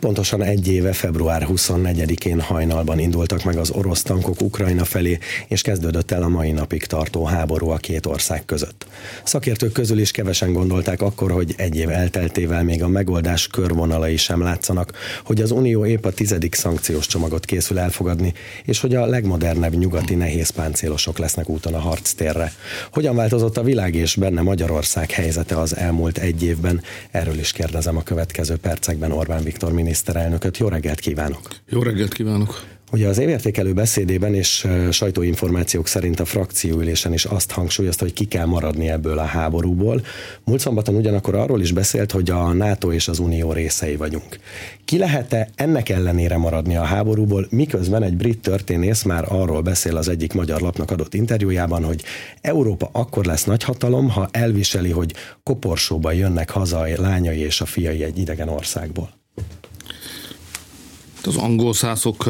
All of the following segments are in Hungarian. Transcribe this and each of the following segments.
Pontosan egy éve, február 24-én hajnalban indultak meg az orosz tankok Ukrajna felé, és kezdődött el a mai napig tartó háború a két ország között. Szakértők közül is kevesen gondolták akkor, hogy egy év elteltével még a megoldás körvonalai sem látszanak, hogy az Unió épp a tizedik szankciós csomagot készül elfogadni, és hogy a legmodernebb nyugati nehéz páncélosok lesznek úton a harctérre. Hogyan változott a világ és benne Magyarország helyzete az elmúlt egy évben? Erről is kérdezem a következő percekben Orbán Viktor miniszterelnököt. Jó reggelt kívánok! Jó reggelt kívánok! Ugye az évértékelő beszédében és sajtóinformációk szerint a frakcióülésen is azt hangsúlyozta, hogy ki kell maradni ebből a háborúból. Múlt szombaton ugyanakkor arról is beszélt, hogy a NATO és az Unió részei vagyunk. Ki lehet-e ennek ellenére maradni a háborúból, miközben egy brit történész már arról beszél az egyik magyar lapnak adott interjújában, hogy Európa akkor lesz nagyhatalom, ha elviseli, hogy koporsóba jönnek haza a lányai és a fiai egy idegen országból. Az angol szászok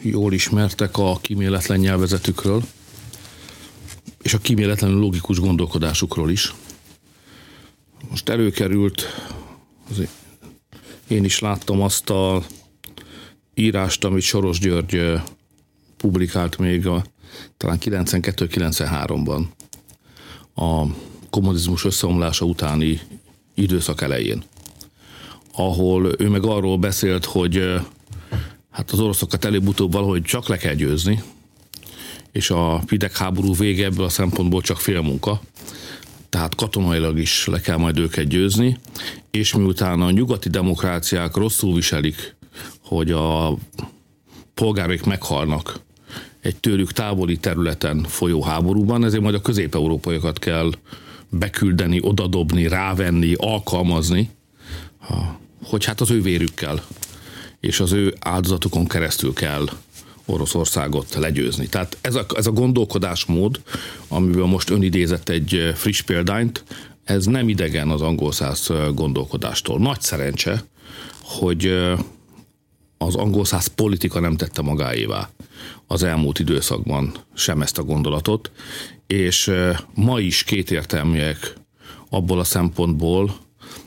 jól ismertek a kíméletlen nyelvezetükről, és a kíméletlenül logikus gondolkodásukról is. Most előkerült, én is láttam azt a írást, amit Soros György publikált még a, talán 92-93-ban a kommunizmus összeomlása utáni időszak elején, ahol ő meg arról beszélt, hogy hát az oroszokat előbb-utóbb valahogy csak le kell győzni, és a hidegháború vége ebből a szempontból csak félmunka, tehát katonailag is le kell majd őket győzni, és miután a nyugati demokráciák rosszul viselik, hogy a polgárok meghalnak egy tőlük távoli területen folyó háborúban, ezért majd a közép-európaiakat kell beküldeni, odadobni, rávenni, alkalmazni, hogy hát az ő vérükkel és az ő áldozatokon keresztül kell Oroszországot legyőzni. Tehát ez a, ez a gondolkodásmód, amiben most ön idézett egy friss példányt, ez nem idegen az angol száz gondolkodástól. Nagy szerencse, hogy az angol száz politika nem tette magáévá az elmúlt időszakban sem ezt a gondolatot, és ma is kétértelműek abból a szempontból,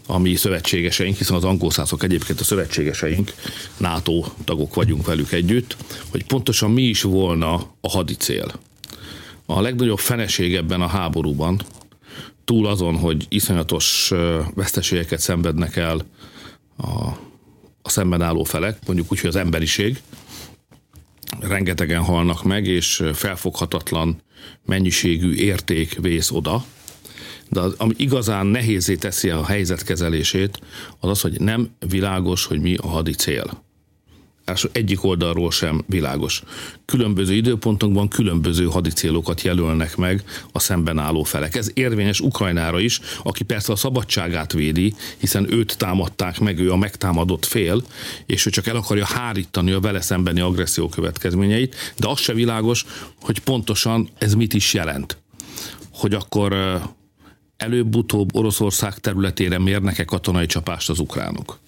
ami szövetségeseink, hiszen az angolszászok egyébként a szövetségeseink, NATO tagok vagyunk velük együtt, hogy pontosan mi is volna a hadicél. A legnagyobb feneség ebben a háborúban, túl azon, hogy iszonyatos veszteségeket szenvednek el a, a szemben álló felek, mondjuk úgy, hogy az emberiség, rengetegen halnak meg, és felfoghatatlan mennyiségű érték vész oda, de az, ami igazán nehézé teszi a helyzet kezelését, az az, hogy nem világos, hogy mi a hadi cél. Egyik oldalról sem világos. Különböző időpontokban különböző hadicélokat jelölnek meg a szemben álló felek. Ez érvényes Ukrajnára is, aki persze a szabadságát védi, hiszen őt támadták meg, ő a megtámadott fél, és ő csak el akarja hárítani a vele szembeni agresszió következményeit, de az se világos, hogy pontosan ez mit is jelent. Hogy akkor előbb-utóbb Oroszország területére mérnek-e katonai csapást az ukránok?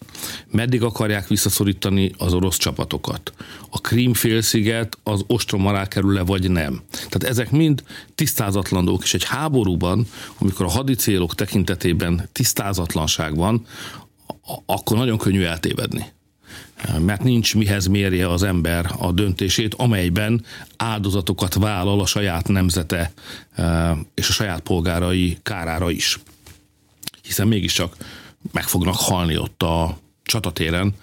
Meddig akarják visszaszorítani az orosz csapatokat? A Krím félsziget az ostrom alá kerül-e, vagy nem? Tehát ezek mind tisztázatlan dolgok, és egy háborúban, amikor a hadicélok tekintetében tisztázatlanság van, akkor nagyon könnyű eltévedni mert nincs mihez mérje az ember a döntését, amelyben áldozatokat vállal a saját nemzete e, és a saját polgárai kárára is. Hiszen mégiscsak meg fognak halni ott a csatatéren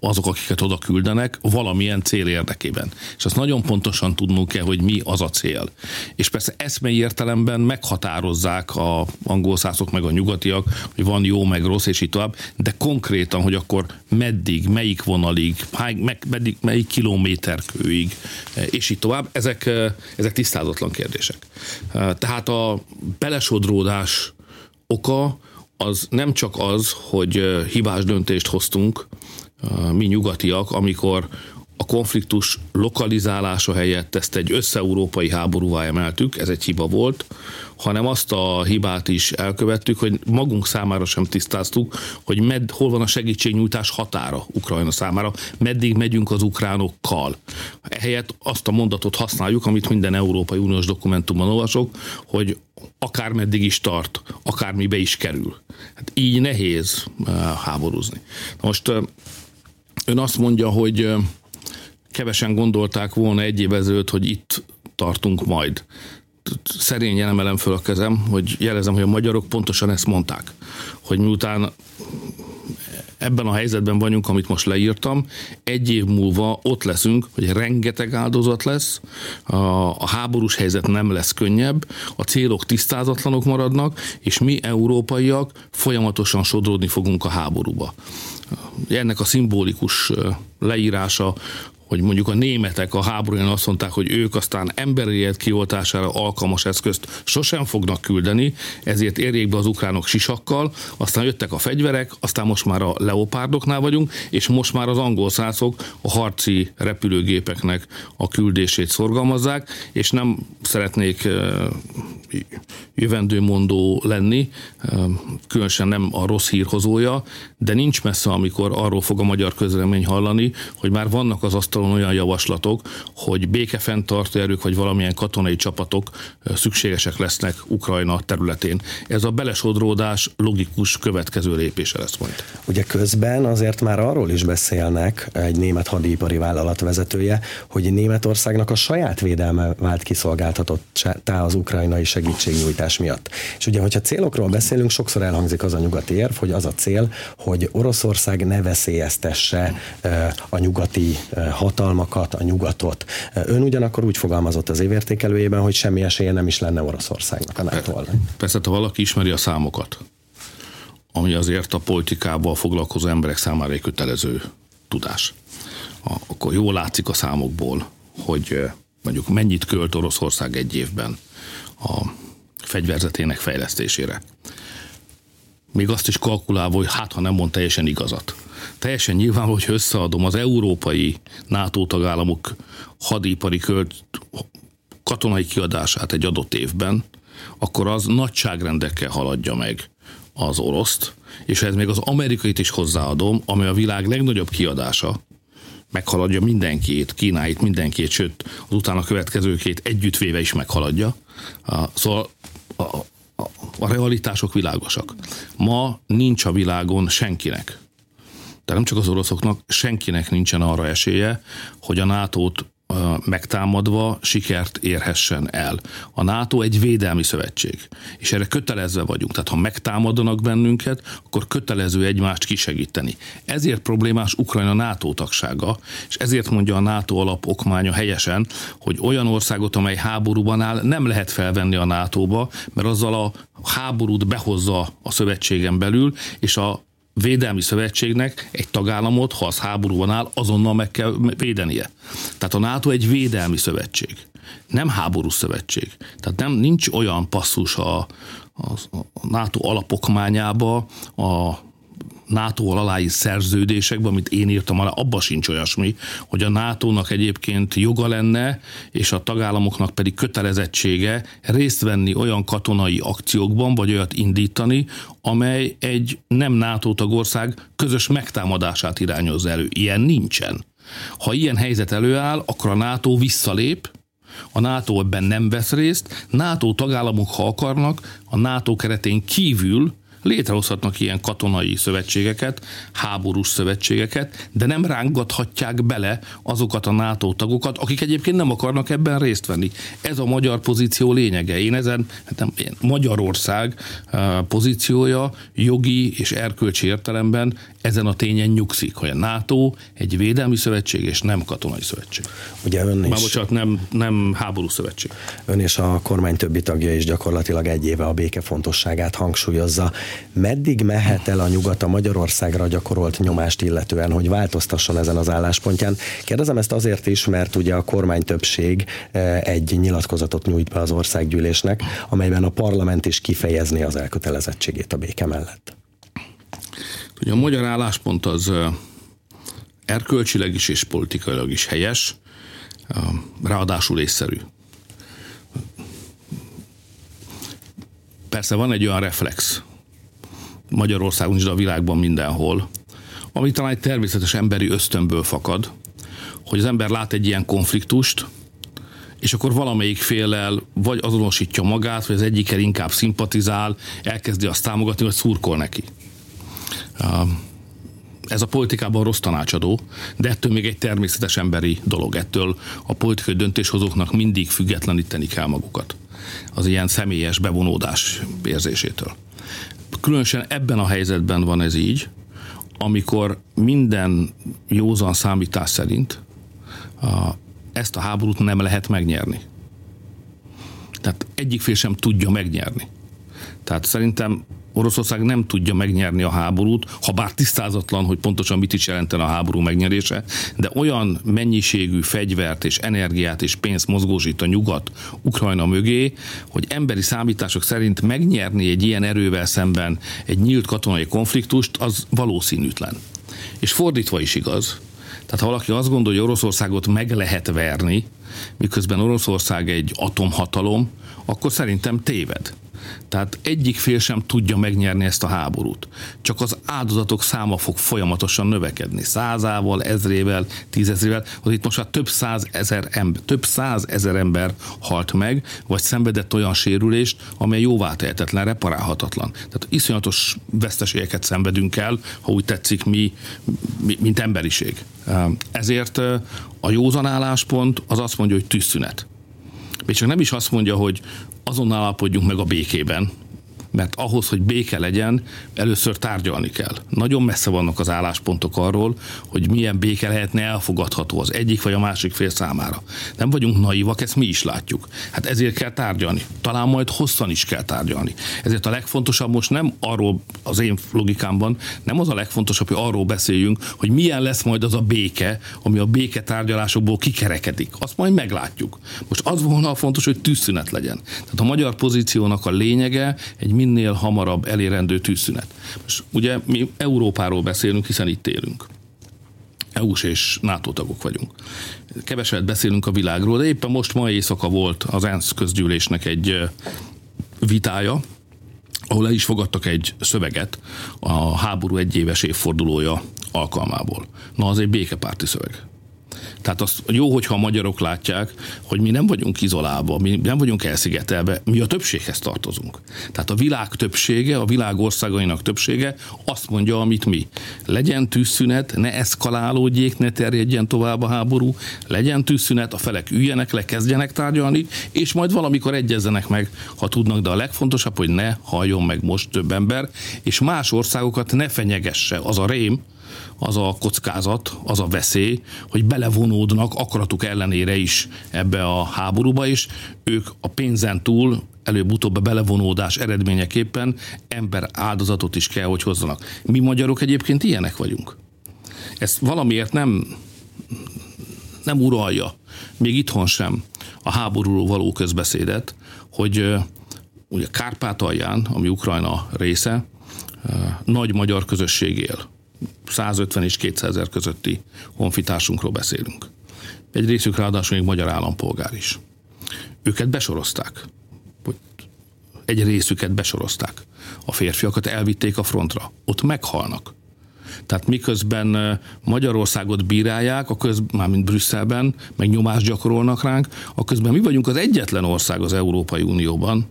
azok, akiket oda küldenek, valamilyen cél érdekében. És azt nagyon pontosan tudnunk kell, hogy mi az a cél. És persze eszmei értelemben meghatározzák a angol szászok meg a nyugatiak, hogy van jó, meg rossz, és így tovább, de konkrétan, hogy akkor meddig, melyik vonalig, meg, meddig, melyik kilométerkőig, és így tovább, ezek, ezek tisztázatlan kérdések. Tehát a belesodródás oka az nem csak az, hogy hibás döntést hoztunk, mi nyugatiak, amikor a konfliktus lokalizálása helyett ezt egy összeurópai háborúvá emeltük, ez egy hiba volt, hanem azt a hibát is elkövettük, hogy magunk számára sem tisztáztuk, hogy med, hol van a segítségnyújtás határa Ukrajna számára, meddig megyünk az ukránokkal. Ehelyett azt a mondatot használjuk, amit minden Európai Uniós dokumentumban olvasok, hogy akármeddig is tart, akármibe is kerül. Hát így nehéz háborúzni. Most ön azt mondja, hogy kevesen gondolták volna egy év hogy itt tartunk majd. Szerényen emelem föl a kezem, hogy jelezem, hogy a magyarok pontosan ezt mondták, hogy miután ebben a helyzetben vagyunk, amit most leírtam, egy év múlva ott leszünk, hogy rengeteg áldozat lesz, a, a háborús helyzet nem lesz könnyebb, a célok tisztázatlanok maradnak, és mi európaiak folyamatosan sodródni fogunk a háborúba. Ennek a szimbolikus leírása hogy mondjuk a németek a háborúján azt mondták, hogy ők aztán emberi élet kioltására alkalmas eszközt sosem fognak küldeni, ezért érjék be az ukránok sisakkal, aztán jöttek a fegyverek, aztán most már a leopárdoknál vagyunk, és most már az angol szászok a harci repülőgépeknek a küldését szorgalmazzák, és nem szeretnék jövendőmondó lenni, különösen nem a rossz hírhozója, de nincs messze, amikor arról fog a magyar közlemény hallani, hogy már vannak az asztalon olyan javaslatok, hogy békefenntartó erők vagy valamilyen katonai csapatok szükségesek lesznek Ukrajna területén. Ez a belesodródás logikus következő lépése lesz majd. Ugye közben azért már arról is beszélnek egy német hadipari vállalat vezetője, hogy Németországnak a saját védelme vált kiszolgáltatottá az ukrajnai segítségnyújtás miatt. És ugye, hogyha célokról beszélünk, sokszor elhangzik az a nyugati érv, hogy az a cél, hogy Oroszország ne veszélyeztesse a nyugati hatalmakat, a nyugatot. Ön ugyanakkor úgy fogalmazott az évértékelőjében, hogy semmi esélye nem is lenne Oroszországnak a nato Persze, ha valaki ismeri a számokat, ami azért a politikával foglalkozó emberek számára egy kötelező tudás, akkor jól látszik a számokból, hogy mondjuk mennyit költ Oroszország egy évben a fegyverzetének fejlesztésére. Még azt is kalkulálva, hogy hát ha nem mond teljesen igazat. Teljesen nyilván, hogy összeadom az európai NATO tagállamok hadipari költ katonai kiadását egy adott évben, akkor az nagyságrendekkel haladja meg az oroszt, és ez még az amerikait is hozzáadom, ami a világ legnagyobb kiadása, meghaladja mindenkit, Kínáit, mindenkit, sőt, az utána következőkét együttvéve is meghaladja. Szóval a, a, a realitások világosak. Ma nincs a világon senkinek, de nem csak az oroszoknak, senkinek nincsen arra esélye, hogy a NATO-t megtámadva sikert érhessen el. A NATO egy védelmi szövetség, és erre kötelezve vagyunk. Tehát ha megtámadanak bennünket, akkor kötelező egymást kisegíteni. Ezért problémás Ukrajna NATO tagsága, és ezért mondja a NATO alapokmánya helyesen, hogy olyan országot, amely háborúban áll, nem lehet felvenni a NATO-ba, mert azzal a háborút behozza a szövetségen belül, és a védelmi szövetségnek egy tagállamot, ha az háborúban áll, azonnal meg kell védenie. Tehát a NATO egy védelmi szövetség, nem háborús szövetség. Tehát nem nincs olyan passzus a, a, a NATO alapokmányába, a NATO-val aláírt szerződésekben, amit én írtam alá, abban sincs olyasmi, hogy a NATO-nak egyébként joga lenne, és a tagállamoknak pedig kötelezettsége részt venni olyan katonai akciókban, vagy olyat indítani, amely egy nem NATO tagország közös megtámadását irányoz elő. Ilyen nincsen. Ha ilyen helyzet előáll, akkor a NATO visszalép, a NATO ebben nem vesz részt, NATO tagállamok, ha akarnak, a NATO keretén kívül létrehozhatnak ilyen katonai szövetségeket, háborús szövetségeket, de nem rángathatják bele azokat a NATO tagokat, akik egyébként nem akarnak ebben részt venni. Ez a magyar pozíció lényege. Én ezen, hát nem, én, Magyarország uh, pozíciója jogi és erkölcsi értelemben ezen a tényen nyugszik, hogy a NATO egy védelmi szövetség és nem katonai szövetség. Ugye ön is... Már bocsánat, nem, nem háború szövetség. Ön és a kormány többi tagja is gyakorlatilag egy éve a béke fontosságát hangsúlyozza. Meddig mehet el a nyugat a Magyarországra gyakorolt nyomást illetően, hogy változtasson ezen az álláspontján? Kérdezem ezt azért is, mert ugye a kormány többség eh, egy nyilatkozatot nyújt be az országgyűlésnek, amelyben a parlament is kifejezni az elkötelezettségét a béke mellett. Ugye a magyar álláspont az erkölcsileg is és politikailag is helyes, ráadásul észszerű. Persze van egy olyan reflex, Magyarországon is, de a világban mindenhol, ami talán egy természetes emberi ösztönből fakad, hogy az ember lát egy ilyen konfliktust, és akkor valamelyik félel vagy azonosítja magát, vagy az egyikkel inkább szimpatizál, elkezdi azt támogatni, vagy szurkol neki. Ez a politikában rossz tanácsadó, de ettől még egy természetes emberi dolog. Ettől a politikai döntéshozóknak mindig függetleníteni kell magukat az ilyen személyes bevonódás érzésétől. Különösen ebben a helyzetben van ez így, amikor minden józan számítás szerint a, ezt a háborút nem lehet megnyerni. Tehát egyik fél sem tudja megnyerni. Tehát szerintem Oroszország nem tudja megnyerni a háborút, ha bár tisztázatlan, hogy pontosan mit is jelenten a háború megnyerése, de olyan mennyiségű fegyvert és energiát és pénzt mozgósít a nyugat Ukrajna mögé, hogy emberi számítások szerint megnyerni egy ilyen erővel szemben egy nyílt katonai konfliktust, az valószínűtlen. És fordítva is igaz. Tehát ha valaki azt gondolja, hogy Oroszországot meg lehet verni, miközben Oroszország egy atomhatalom, akkor szerintem téved. Tehát egyik fél sem tudja megnyerni ezt a háborút. Csak az áldozatok száma fog folyamatosan növekedni. Százával, ezrével, tízezrével, hogy itt most már több száz ezer ember, több száz ezer ember halt meg, vagy szenvedett olyan sérülést, amely jóvá tehetetlen, reparálhatatlan. Tehát iszonyatos veszteségeket szenvedünk el, ha úgy tetszik, mi, mi mint emberiség. Ezért a józan álláspont az azt mondja, hogy tűzszünet. Még csak nem is azt mondja, hogy azonnal állapodjunk meg a békében, mert ahhoz, hogy béke legyen, először tárgyalni kell. Nagyon messze vannak az álláspontok arról, hogy milyen béke lehetne elfogadható az egyik vagy a másik fél számára. Nem vagyunk naivak, ezt mi is látjuk. Hát ezért kell tárgyalni. Talán majd hosszan is kell tárgyalni. Ezért a legfontosabb most nem arról, az én logikámban, nem az a legfontosabb, hogy arról beszéljünk, hogy milyen lesz majd az a béke, ami a béke tárgyalásokból kikerekedik. Azt majd meglátjuk. Most az volna a fontos, hogy tűzszünet legyen. Tehát a magyar pozíciónak a lényege egy minél hamarabb elérendő tűzszünet. Most ugye mi Európáról beszélünk, hiszen itt élünk. EU-s és NATO tagok vagyunk. Keveset beszélünk a világról, de éppen most ma éjszaka volt az ENSZ közgyűlésnek egy vitája, ahol el is fogadtak egy szöveget a háború egyéves évfordulója alkalmából. Na, az egy békepárti szöveg. Tehát az jó, hogyha a magyarok látják, hogy mi nem vagyunk izolálva, mi nem vagyunk elszigetelve, mi a többséghez tartozunk. Tehát a világ többsége, a világ országainak többsége azt mondja, amit mi. Legyen tűzszünet, ne eszkalálódjék, ne terjedjen tovább a háború, legyen tűzszünet, a felek üljenek le, kezdjenek tárgyalni, és majd valamikor egyezzenek meg, ha tudnak, de a legfontosabb, hogy ne halljon meg most több ember, és más országokat ne fenyegesse az a rém, az a kockázat, az a veszély, hogy belevonódnak akaratuk ellenére is ebbe a háborúba, és ők a pénzen túl előbb-utóbb a belevonódás eredményeképpen ember áldozatot is kell, hogy hozzanak. Mi magyarok egyébként ilyenek vagyunk. Ez valamiért nem, nem uralja, még itthon sem a háborúról való közbeszédet, hogy ugye Kárpátalján, ami Ukrajna része, nagy magyar közösség él 150 és 200 ezer közötti honfitársunkról beszélünk. Egy részük ráadásul még magyar állampolgár is. Őket besorozták. Egy részüket besorozták. A férfiakat elvitték a frontra. Ott meghalnak. Tehát miközben Magyarországot bírálják, a köz, mármint Brüsszelben, meg nyomást gyakorolnak ránk, a közben mi vagyunk az egyetlen ország az Európai Unióban,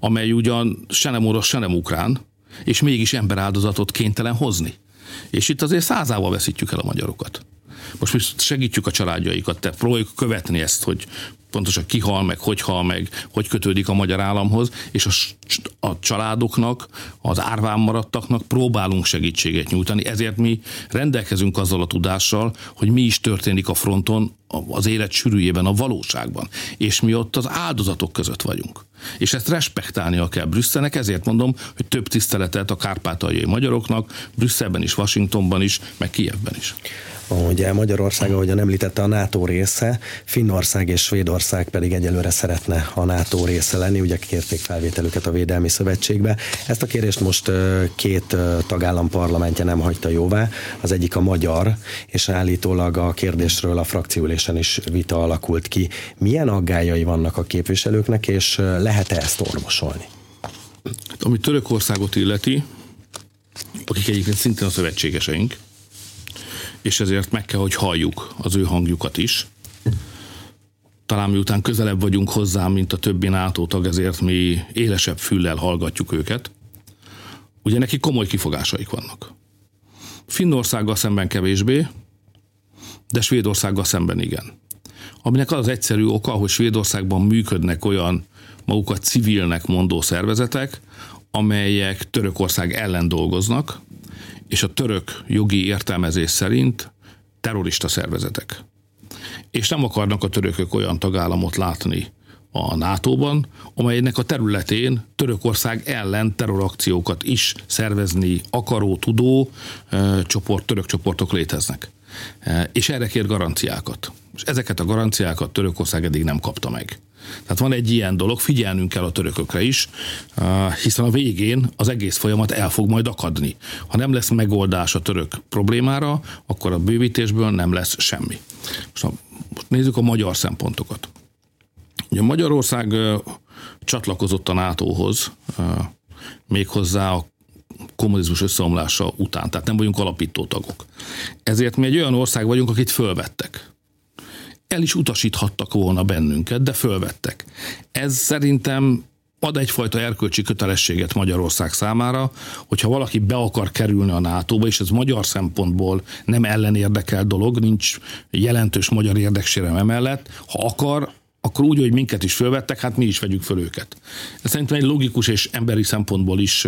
amely ugyan se nem orosz, se nem ukrán, és mégis emberáldozatot kénytelen hozni. És itt azért százával veszítjük el a magyarokat. Most mi segítjük a családjaikat, te próbáljuk követni ezt, hogy pontosan ki hal meg, hogy hal meg, hogy kötődik a magyar államhoz, és a, a családoknak, az árván maradtaknak próbálunk segítséget nyújtani, ezért mi rendelkezünk azzal a tudással, hogy mi is történik a fronton, az élet sűrűjében, a valóságban, és mi ott az áldozatok között vagyunk. És ezt respektálnia kell Brüsszelnek, ezért mondom, hogy több tiszteletet a kárpátaljai magyaroknak, Brüsszelben is, Washingtonban is, meg Kievben is. Ugye Magyarország, ahogyan említette, a NATO része, Finnország és Svédország pedig egyelőre szeretne a NATO része lenni, ugye kérték felvételüket a Védelmi Szövetségbe. Ezt a kérést most két tagállam parlamentje nem hagyta jóvá, az egyik a magyar, és állítólag a kérdésről a frakciülésen is vita alakult ki. Milyen aggájai vannak a képviselőknek, és lehet-e ezt orvosolni? Ami Törökországot illeti, akik egyébként szintén a szövetségeseink, és ezért meg kell, hogy halljuk az ő hangjukat is. talán miután közelebb vagyunk hozzá, mint a többi NATO tag, ezért mi élesebb füllel hallgatjuk őket. Ugye neki komoly kifogásaik vannak. Finnországgal szemben kevésbé, de Svédországgal szemben igen. Aminek az egyszerű oka, hogy Svédországban működnek olyan magukat civilnek mondó szervezetek, amelyek Törökország ellen dolgoznak, és a török jogi értelmezés szerint terrorista szervezetek. És nem akarnak a törökök olyan tagállamot látni a NATO-ban, amelynek a területén Törökország ellen terrorakciókat is szervezni akaró, tudó csoport, török csoportok léteznek. És erre kér garanciákat. És ezeket a garanciákat Törökország eddig nem kapta meg. Tehát van egy ilyen dolog, figyelnünk kell a törökökre is, hiszen a végén az egész folyamat el fog majd akadni. Ha nem lesz megoldás a török problémára, akkor a bővítésből nem lesz semmi. Most, nézzük a magyar szempontokat. Ugye Magyarország csatlakozott a NATO-hoz, méghozzá a kommunizmus összeomlása után, tehát nem vagyunk alapító tagok. Ezért mi egy olyan ország vagyunk, akit fölvettek el is utasíthattak volna bennünket, de fölvettek. Ez szerintem ad egyfajta erkölcsi kötelességet Magyarország számára, hogyha valaki be akar kerülni a NATO-ba, és ez magyar szempontból nem ellenérdekel dolog, nincs jelentős magyar érdeksérem emellett, ha akar, akkor úgy, hogy minket is fölvettek, hát mi is vegyük föl őket. Ez szerintem egy logikus és emberi szempontból is,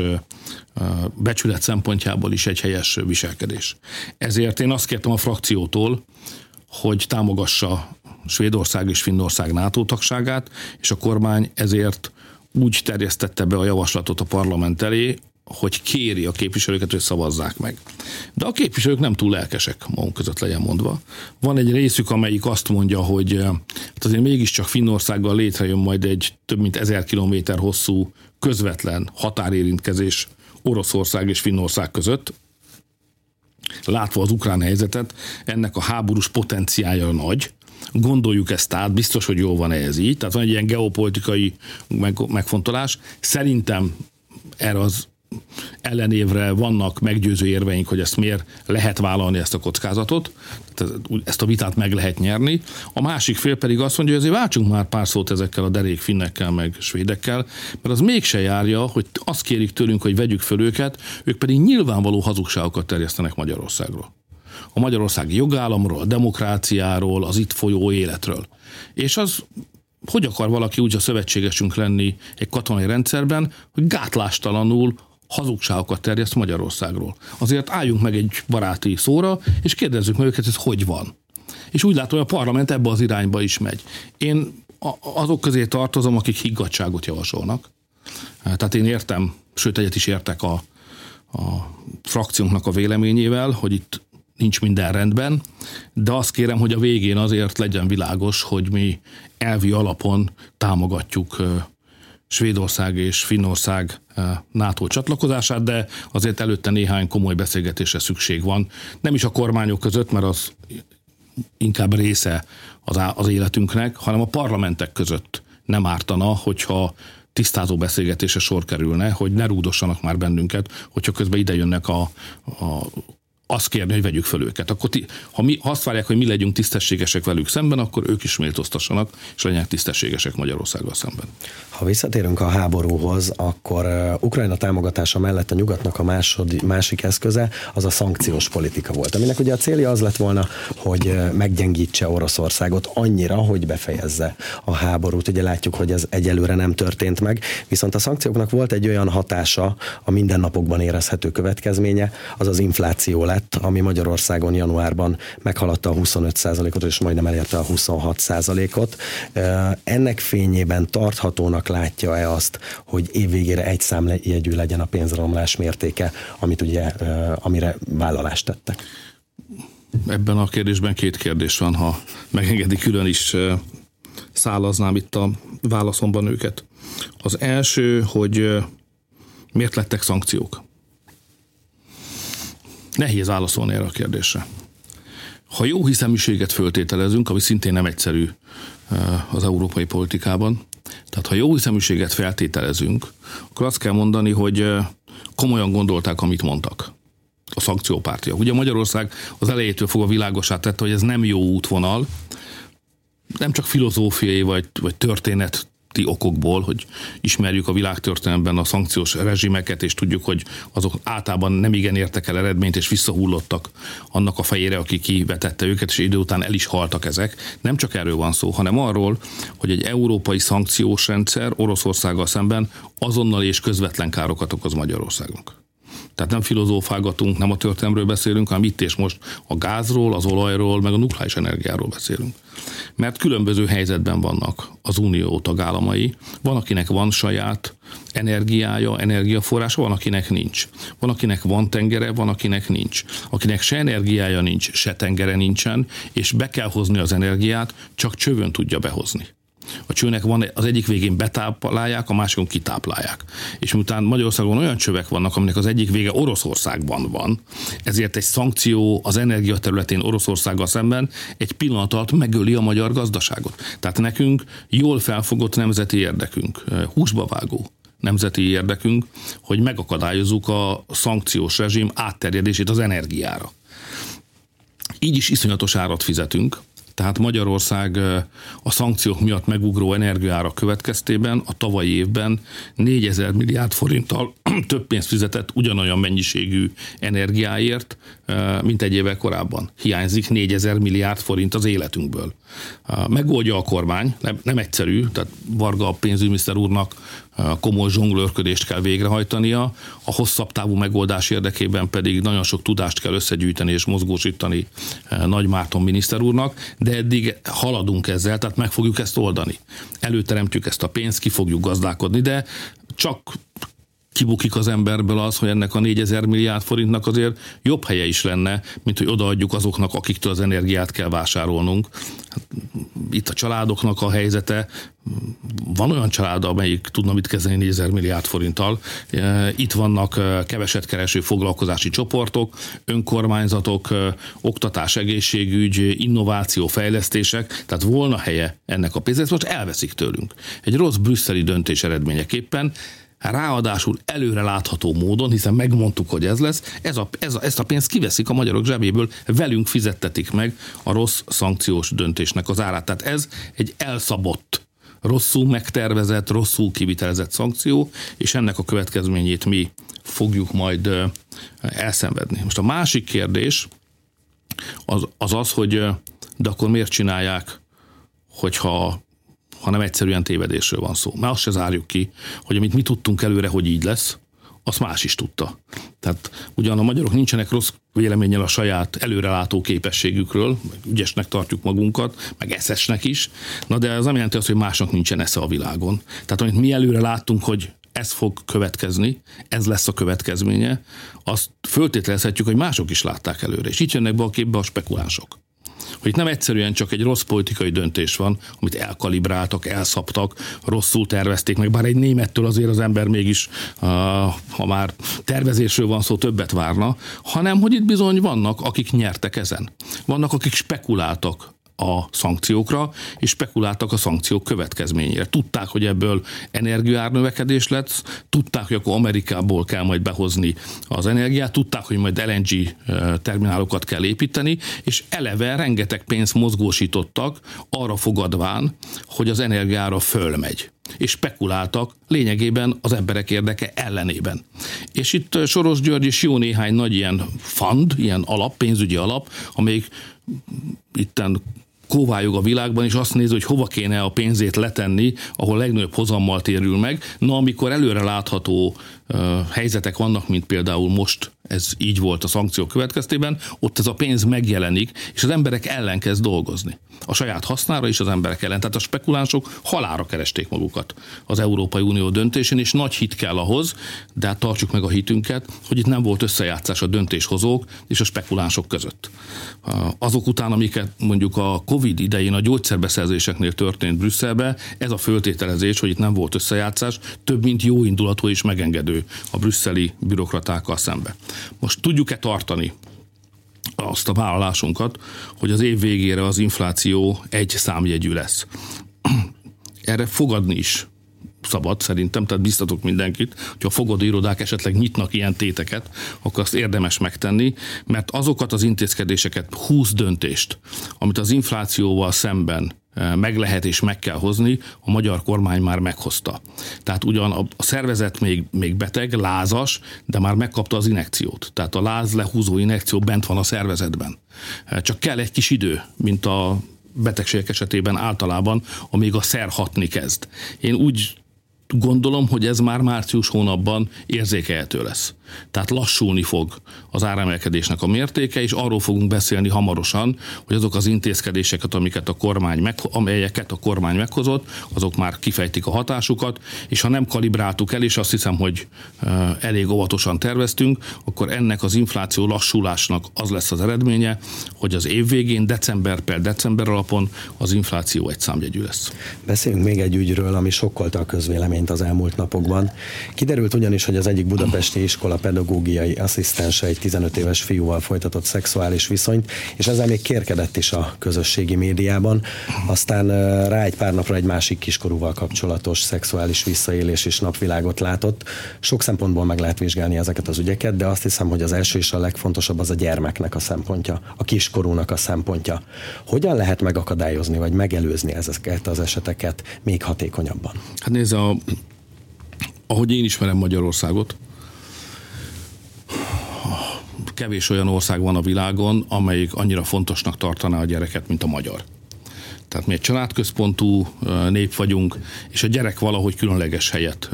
becsület szempontjából is egy helyes viselkedés. Ezért én azt kértem a frakciótól, hogy támogassa Svédország és Finnország NATO tagságát, és a kormány ezért úgy terjesztette be a javaslatot a parlament elé, hogy kéri a képviselőket, hogy szavazzák meg. De a képviselők nem túl lelkesek, magunk között legyen mondva. Van egy részük, amelyik azt mondja, hogy eh, hát azért mégiscsak Finnországgal létrejön majd egy több mint ezer kilométer hosszú közvetlen határérintkezés Oroszország és Finnország között, látva az ukrán helyzetet, ennek a háborús potenciája nagy, gondoljuk ezt át, biztos, hogy jól van ez így, tehát van egy ilyen geopolitikai megfontolás. Szerintem erre az ellenévre vannak meggyőző érveink, hogy ezt miért lehet vállalni ezt a kockázatot, ezt a vitát meg lehet nyerni. A másik fél pedig azt mondja, hogy azért váltsunk már pár szót ezekkel a derék finnekkel, meg svédekkel, mert az mégse járja, hogy azt kérik tőlünk, hogy vegyük föl őket, ők pedig nyilvánvaló hazugságokat terjesztenek Magyarországról. A magyarországi jogállamról, a demokráciáról, az itt folyó életről. És az hogy akar valaki úgy a szövetségesünk lenni egy katonai rendszerben, hogy gátlástalanul hazugságokat terjeszt Magyarországról. Azért álljunk meg egy baráti szóra, és kérdezzük meg őket, ez hogy van. És úgy látom, hogy a parlament ebbe az irányba is megy. Én azok közé tartozom, akik higgadságot javasolnak. Tehát én értem, sőt egyet is értek a, a frakciónknak a véleményével, hogy itt nincs minden rendben, de azt kérem, hogy a végén azért legyen világos, hogy mi elvi alapon támogatjuk Svédország és Finnország eh, NATO csatlakozását, de azért előtte néhány komoly beszélgetésre szükség van. Nem is a kormányok között, mert az inkább része az, az életünknek, hanem a parlamentek között nem ártana, hogyha tisztázó beszélgetése sor kerülne, hogy ne rúdossanak már bennünket, hogyha közben ide jönnek a, a azt kérni, hogy vegyük föl őket. Akkor ti, ha, mi, azt várják, hogy mi legyünk tisztességesek velük szemben, akkor ők is méltóztassanak, és legyenek tisztességesek Magyarországgal szemben. Ha visszatérünk a háborúhoz, akkor Ukrajna támogatása mellett a nyugatnak a másod, másik eszköze az a szankciós politika volt, aminek ugye a célja az lett volna, hogy meggyengítse Oroszországot annyira, hogy befejezze a háborút. Ugye látjuk, hogy ez egyelőre nem történt meg, viszont a szankcióknak volt egy olyan hatása, a mindennapokban érezhető következménye, az az infláció lett, ami Magyarországon januárban meghaladta a 25%-ot, és majdnem elérte a 26%-ot. Ennek fényében tarthatónak látja-e azt, hogy évvégére egy számjegyű legyen a pénzromlás mértéke, amit ugye, amire vállalást tettek? Ebben a kérdésben két kérdés van, ha megengedi külön is szálaznám itt a válaszomban őket. Az első, hogy miért lettek szankciók? Nehéz válaszolni erre a kérdésre. Ha jó hiszeműséget föltételezünk, ami szintén nem egyszerű eh, az európai politikában, tehát ha jó hiszeműséget feltételezünk, akkor azt kell mondani, hogy eh, komolyan gondolták, amit mondtak a szankciópártiak. Ugye Magyarország az elejétől fogva világosát tette, hogy ez nem jó útvonal, nem csak filozófiai vagy, vagy történet okokból, hogy ismerjük a világtörténelemben a szankciós rezsimeket, és tudjuk, hogy azok általában nem igen értek el eredményt, és visszahullottak annak a fejére, aki kivetette őket, és idő után el is haltak ezek. Nem csak erről van szó, hanem arról, hogy egy európai szankciós rendszer Oroszországgal szemben azonnal és közvetlen károkat okoz Magyarországnak. Tehát nem filozófálgatunk, nem a történelmről beszélünk, hanem itt és most a gázról, az olajról, meg a nukleáris energiáról beszélünk. Mert különböző helyzetben vannak az unió tagállamai. Van, akinek van saját energiája, energiaforrása, van, akinek nincs. Van, akinek van tengere, van, akinek nincs. Akinek se energiája nincs, se tengere nincsen, és be kell hozni az energiát, csak csövön tudja behozni. A csőnek van az egyik végén betáplálják, a másikon kitáplálják. És miután Magyarországon olyan csövek vannak, aminek az egyik vége Oroszországban van, ezért egy szankció az energia területén Oroszországgal szemben egy pillanat alatt megöli a magyar gazdaságot. Tehát nekünk jól felfogott nemzeti érdekünk, húsba vágó nemzeti érdekünk, hogy megakadályozzuk a szankciós rezsim átterjedését az energiára. Így is iszonyatos árat fizetünk, tehát Magyarország a szankciók miatt megugró energiára következtében a tavalyi évben 4000 milliárd forinttal több pénzt fizetett ugyanolyan mennyiségű energiáért, mint egy évvel korábban. Hiányzik 4000 milliárd forint az életünkből. Megoldja a kormány, nem, nem egyszerű, tehát Varga pénzügyminiszter úrnak komoly zsonglőrködést kell végrehajtania, a hosszabb távú megoldás érdekében pedig nagyon sok tudást kell összegyűjteni és mozgósítani Nagy Márton miniszter úrnak, de eddig haladunk ezzel, tehát meg fogjuk ezt oldani. Előteremtjük ezt a pénzt, ki fogjuk gazdálkodni, de csak kibukik az emberből az, hogy ennek a 4000 milliárd forintnak azért jobb helye is lenne, mint hogy odaadjuk azoknak, akiktől az energiát kell vásárolnunk. Hát, itt a családoknak a helyzete, van olyan család, amelyik tudna mit kezdeni 4000 milliárd forinttal. E, itt vannak e, keveset kereső foglalkozási csoportok, önkormányzatok, e, oktatás, egészségügy, innováció, fejlesztések, tehát volna helye ennek a pénzért, most elveszik tőlünk. Egy rossz brüsszeli döntés eredményeképpen ráadásul előre látható módon, hiszen megmondtuk, hogy ez lesz, ez a, ez a, ezt a pénzt kiveszik a magyarok zsebéből, velünk fizettetik meg a rossz szankciós döntésnek az árát. Tehát ez egy elszabott, rosszul megtervezett, rosszul kivitelezett szankció, és ennek a következményét mi fogjuk majd elszenvedni. Most a másik kérdés az az, az hogy de akkor miért csinálják, hogyha ha nem egyszerűen tévedésről van szó. Mert azt se zárjuk ki, hogy amit mi tudtunk előre, hogy így lesz, azt más is tudta. Tehát ugyan a magyarok nincsenek rossz véleménnyel a saját előrelátó képességükről, ügyesnek tartjuk magunkat, meg eszesnek is, na de az nem jelenti azt, hogy másnak nincsen esze a világon. Tehát amit mi előre láttunk, hogy ez fog következni, ez lesz a következménye, azt föltételezhetjük, hogy mások is látták előre. És itt jönnek be a képbe a spekulánsok hogy itt nem egyszerűen csak egy rossz politikai döntés van, amit elkalibráltak, elszaptak, rosszul tervezték meg, bár egy némettől azért az ember mégis, ha már tervezésről van szó, többet várna, hanem hogy itt bizony vannak, akik nyertek ezen. Vannak, akik spekuláltak a szankciókra, és spekuláltak a szankciók következményére. Tudták, hogy ebből energiárnövekedés lesz, tudták, hogy akkor Amerikából kell majd behozni az energiát, tudták, hogy majd LNG terminálokat kell építeni, és eleve rengeteg pénzt mozgósítottak arra fogadván, hogy az energiára fölmegy és spekuláltak lényegében az emberek érdeke ellenében. És itt Soros György is jó néhány nagy ilyen fund, ilyen alap, pénzügyi alap, amelyik itten kóvályog a világban, és azt nézi, hogy hova kéne a pénzét letenni, ahol legnagyobb hozammal térül meg. Na, amikor előre látható helyzetek vannak, mint például most ez így volt a szankciók következtében, ott ez a pénz megjelenik, és az emberek ellen kezd dolgozni. A saját hasznára is az emberek ellen. Tehát a spekulánsok halára keresték magukat az Európai Unió döntésén, és nagy hit kell ahhoz, de hát tartsuk meg a hitünket, hogy itt nem volt összejátszás a döntéshozók és a spekulánsok között. Azok után, amiket mondjuk a Covid idején a gyógyszerbeszerzéseknél történt Brüsszelbe, ez a föltételezés, hogy itt nem volt összejátszás, több mint jó indulatú és megengedő a brüsszeli bürokratákkal szembe. Most tudjuk-e tartani azt a vállalásunkat, hogy az év végére az infláció egy számjegyű lesz. Erre fogadni is szabad szerintem, tehát biztatok mindenkit, hogyha a fogadóirodák esetleg nyitnak ilyen téteket, akkor azt érdemes megtenni, mert azokat az intézkedéseket, 20 döntést, amit az inflációval szemben eh, meg lehet és meg kell hozni, a magyar kormány már meghozta. Tehát ugyan a szervezet még, még beteg, lázas, de már megkapta az inekciót. Tehát a láz lehúzó inekció bent van a szervezetben. Eh, csak kell egy kis idő, mint a betegségek esetében általában, amíg a szer hatni kezd. Én úgy gondolom, hogy ez már március hónapban érzékelhető lesz. Tehát lassulni fog az áremelkedésnek a mértéke, és arról fogunk beszélni hamarosan, hogy azok az intézkedéseket, amiket a kormány meg, amelyeket a kormány meghozott, azok már kifejtik a hatásukat, és ha nem kalibráltuk el, és azt hiszem, hogy elég óvatosan terveztünk, akkor ennek az infláció lassulásnak az lesz az eredménye, hogy az év végén, december per december alapon az infláció egy számjegyű lesz. Beszéljünk még egy ügyről, ami sokkolta a közvéleményt az elmúlt napokban. Kiderült ugyanis, hogy az egyik budapesti iskola pedagógiai asszisztense egy 15 éves fiúval folytatott szexuális viszonyt, és ezzel még kérkedett is a közösségi médiában. Aztán rá egy pár napra egy másik kiskorúval kapcsolatos szexuális visszaélés is napvilágot látott. Sok szempontból meg lehet vizsgálni ezeket az ügyeket, de azt hiszem, hogy az első és a legfontosabb az a gyermeknek a szempontja, a kiskorúnak a szempontja. Hogyan lehet megakadályozni vagy megelőzni ezeket az eseteket még hatékonyabban? Hát nézd, a, ahogy én ismerem Magyarországot, kevés olyan ország van a világon, amelyik annyira fontosnak tartaná a gyereket, mint a magyar. Tehát mi egy családközpontú nép vagyunk, és a gyerek valahogy különleges helyet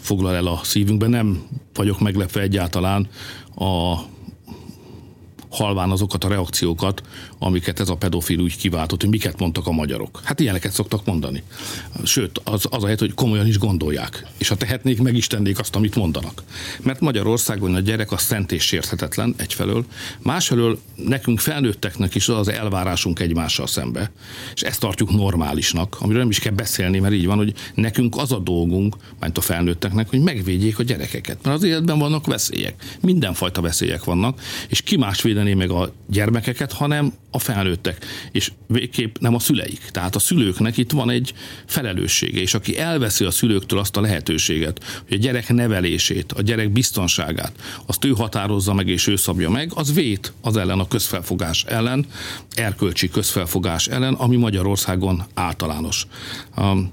foglal el a szívünkben. Nem vagyok meglepve egyáltalán a halván azokat a reakciókat, amiket ez a pedofil úgy kiváltott, hogy miket mondtak a magyarok. Hát ilyeneket szoktak mondani. Sőt, az, az a helyet, hogy komolyan is gondolják. És ha tehetnék, meg is tennék azt, amit mondanak. Mert Magyarországon a gyerek a szent és sérthetetlen egyfelől, másfelől nekünk felnőtteknek is az elvárásunk egymással szembe. És ezt tartjuk normálisnak, amiről nem is kell beszélni, mert így van, hogy nekünk az a dolgunk, mint a felnőtteknek, hogy megvédjék a gyerekeket. Mert az életben vannak veszélyek. Mindenfajta veszélyek vannak, és ki más védeni meg a gyermekeket, hanem a felnőttek, és végképp nem a szüleik. Tehát a szülőknek itt van egy felelőssége, és aki elveszi a szülőktől azt a lehetőséget, hogy a gyerek nevelését, a gyerek biztonságát, azt ő határozza meg és ő szabja meg, az vét az ellen a közfelfogás ellen, erkölcsi közfelfogás ellen, ami Magyarországon általános. Um,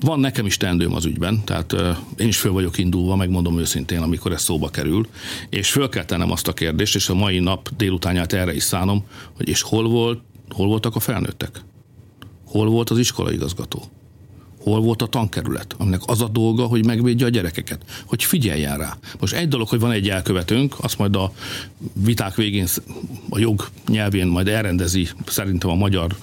van nekem is teendőm az ügyben, tehát én is föl vagyok indulva, megmondom őszintén, amikor ez szóba kerül, és föl kell tennem azt a kérdést, és a mai nap délutánját erre is szánom, hogy és hol, volt, hol voltak a felnőttek? Hol volt az iskolaigazgató? hol volt a tankerület, aminek az a dolga, hogy megvédje a gyerekeket, hogy figyeljen rá. Most egy dolog, hogy van egy elkövetőnk, azt majd a viták végén a jog nyelvén majd elrendezi szerintem a magyar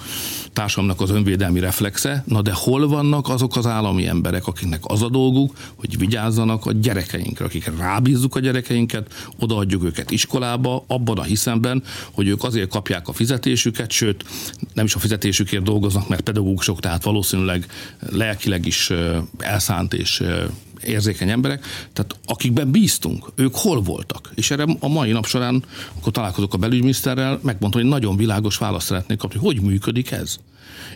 társadalomnak az önvédelmi reflexe, na de hol vannak azok az állami emberek, akiknek az a dolguk, hogy vigyázzanak a gyerekeinkre, akik rábízzuk a gyerekeinket, odaadjuk őket iskolába, abban a hiszemben, hogy ők azért kapják a fizetésüket, sőt, nem is a fizetésükért dolgoznak, mert pedagógusok, tehát valószínűleg lelkileg is elszánt és érzékeny emberek, tehát akikben bíztunk, ők hol voltak? És erre a mai nap során, akkor találkozok a belügyminiszterrel, megmondta, hogy nagyon világos választ szeretnék kapni, hogy hogyműködik ez.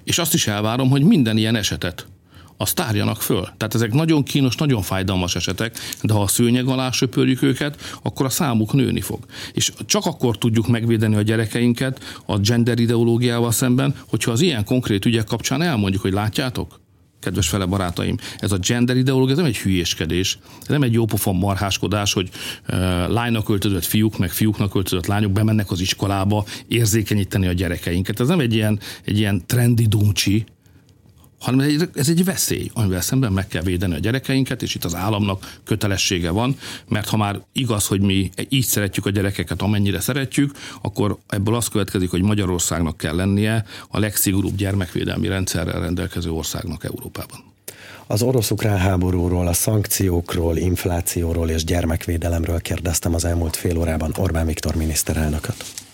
És azt is elvárom, hogy minden ilyen esetet azt tárjanak föl. Tehát ezek nagyon kínos, nagyon fájdalmas esetek, de ha a szőnyeg alá söpörjük őket, akkor a számuk nőni fog. És csak akkor tudjuk megvédeni a gyerekeinket a gender ideológiával szemben, hogyha az ilyen konkrét ügyek kapcsán elmondjuk, hogy látjátok, kedves fele barátaim, ez a gender ideológia, ez nem egy hülyéskedés, ez nem egy jópofon marháskodás, hogy uh, lánynak öltözött fiúk, meg fiúknak öltözött lányok bemennek az iskolába érzékenyíteni a gyerekeinket. Ez nem egy ilyen, egy ilyen trendi duncsi, hanem ez egy veszély, amivel szemben meg kell védeni a gyerekeinket, és itt az államnak kötelessége van, mert ha már igaz, hogy mi így szeretjük a gyerekeket, amennyire szeretjük, akkor ebből az következik, hogy Magyarországnak kell lennie a legszigorúbb gyermekvédelmi rendszerrel rendelkező országnak Európában. Az orosz-ukrán háborúról, a szankciókról, inflációról és gyermekvédelemről kérdeztem az elmúlt fél órában Orbán Viktor miniszterelnököt.